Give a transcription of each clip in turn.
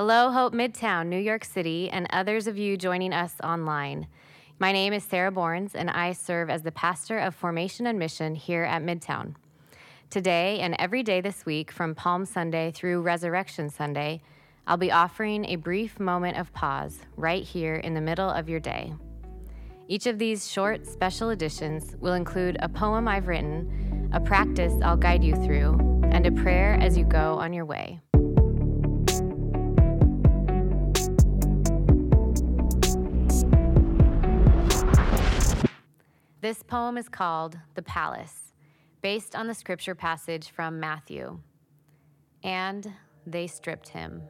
Hello, Hope Midtown, New York City, and others of you joining us online. My name is Sarah Borns, and I serve as the pastor of Formation and Mission here at Midtown. Today and every day this week, from Palm Sunday through Resurrection Sunday, I'll be offering a brief moment of pause right here in the middle of your day. Each of these short special editions will include a poem I've written, a practice I'll guide you through, and a prayer as you go on your way. This poem is called The Palace, based on the scripture passage from Matthew. And they stripped him.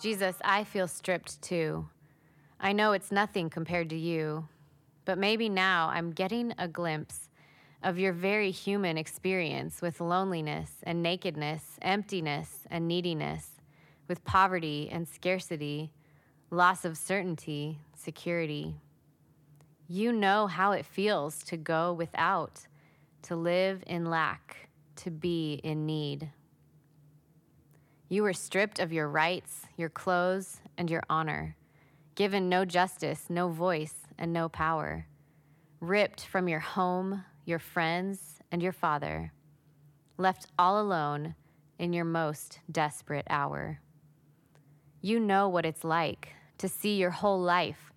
Jesus, I feel stripped too. I know it's nothing compared to you, but maybe now I'm getting a glimpse of your very human experience with loneliness and nakedness, emptiness and neediness, with poverty and scarcity, loss of certainty, security. You know how it feels to go without, to live in lack, to be in need. You were stripped of your rights, your clothes, and your honor, given no justice, no voice, and no power, ripped from your home, your friends, and your father, left all alone in your most desperate hour. You know what it's like to see your whole life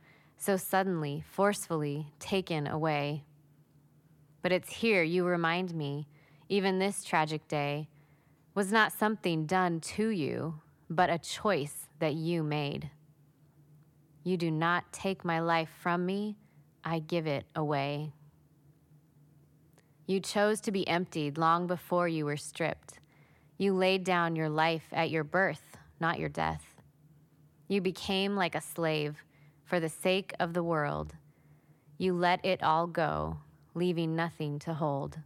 so suddenly, forcefully taken away. But it's here you remind me, even this tragic day, was not something done to you, but a choice that you made. You do not take my life from me, I give it away. You chose to be emptied long before you were stripped. You laid down your life at your birth, not your death. You became like a slave for the sake of the world. You let it all go, leaving nothing to hold.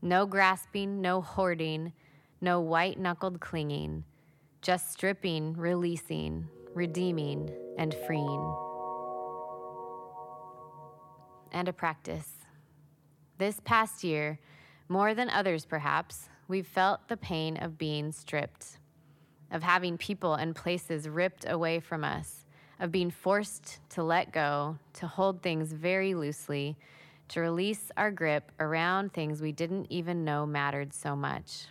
No grasping, no hoarding, no white knuckled clinging, just stripping, releasing, redeeming, and freeing. And a practice. This past year, more than others perhaps, we've felt the pain of being stripped, of having people and places ripped away from us of being forced to let go, to hold things very loosely, to release our grip around things we didn't even know mattered so much.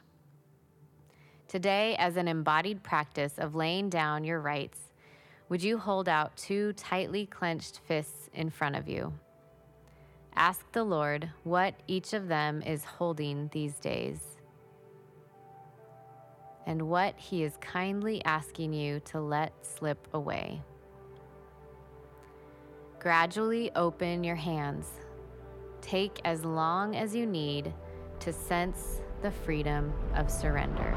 Today, as an embodied practice of laying down your rights, would you hold out two tightly clenched fists in front of you? Ask the Lord what each of them is holding these days and what He is kindly asking you to let slip away. Gradually open your hands. Take as long as you need to sense the freedom of surrender.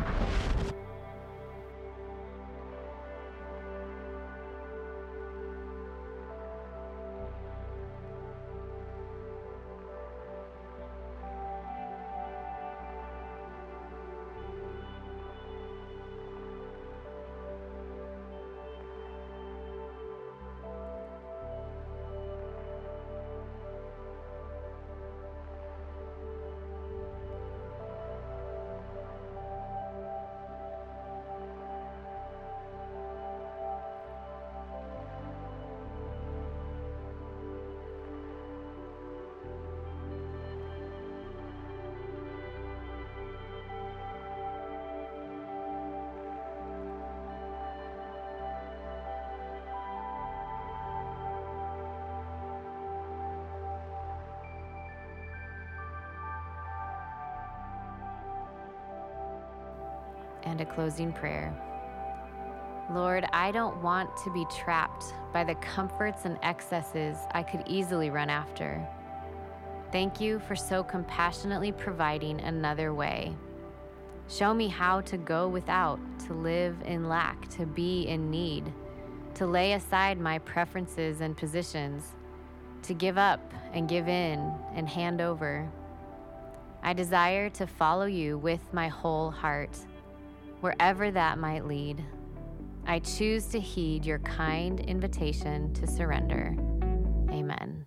And a closing prayer. Lord, I don't want to be trapped by the comforts and excesses I could easily run after. Thank you for so compassionately providing another way. Show me how to go without, to live in lack, to be in need, to lay aside my preferences and positions, to give up and give in and hand over. I desire to follow you with my whole heart wherever that might lead. I choose to heed your kind invitation to surrender. Amen.